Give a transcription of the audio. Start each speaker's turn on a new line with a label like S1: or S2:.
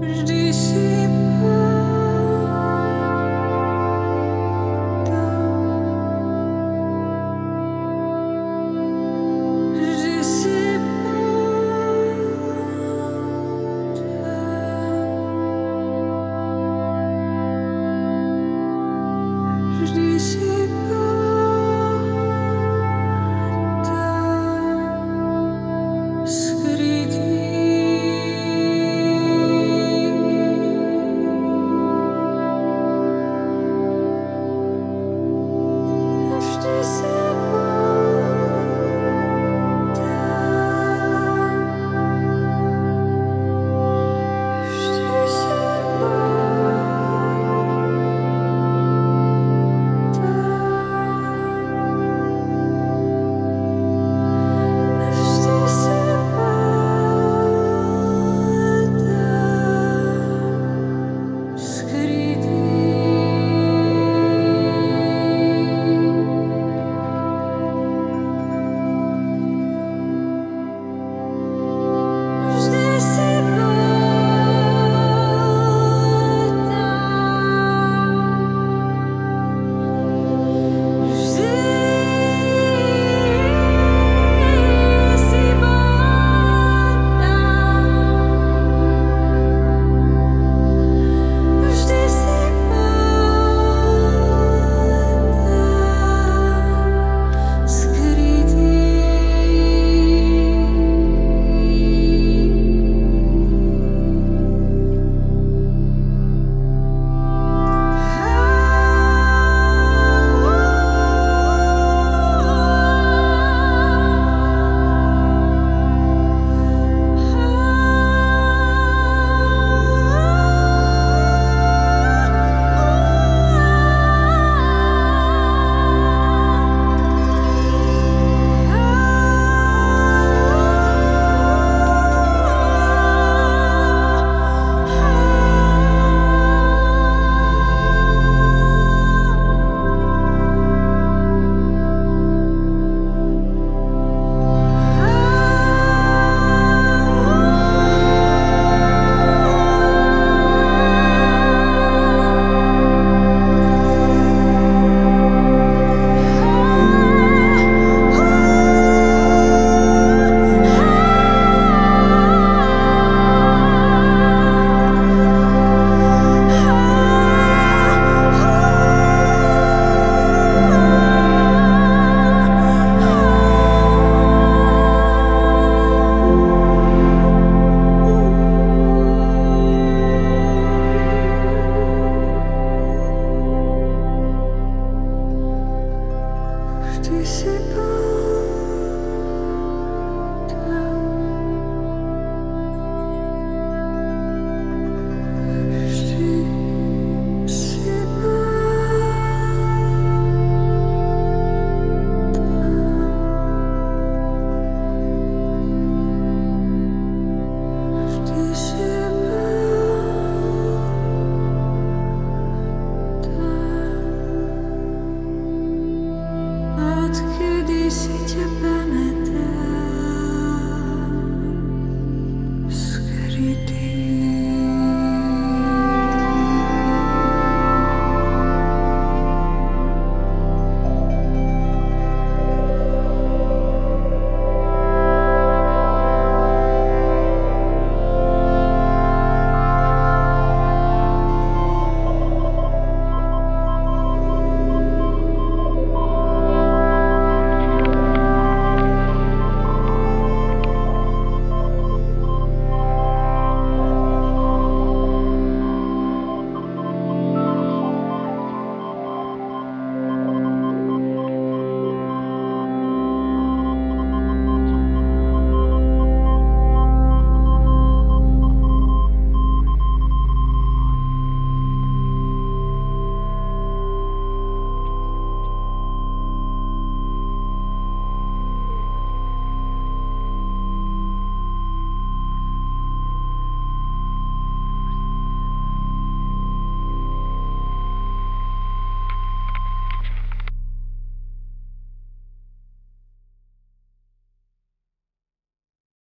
S1: Je kiedy się ciebie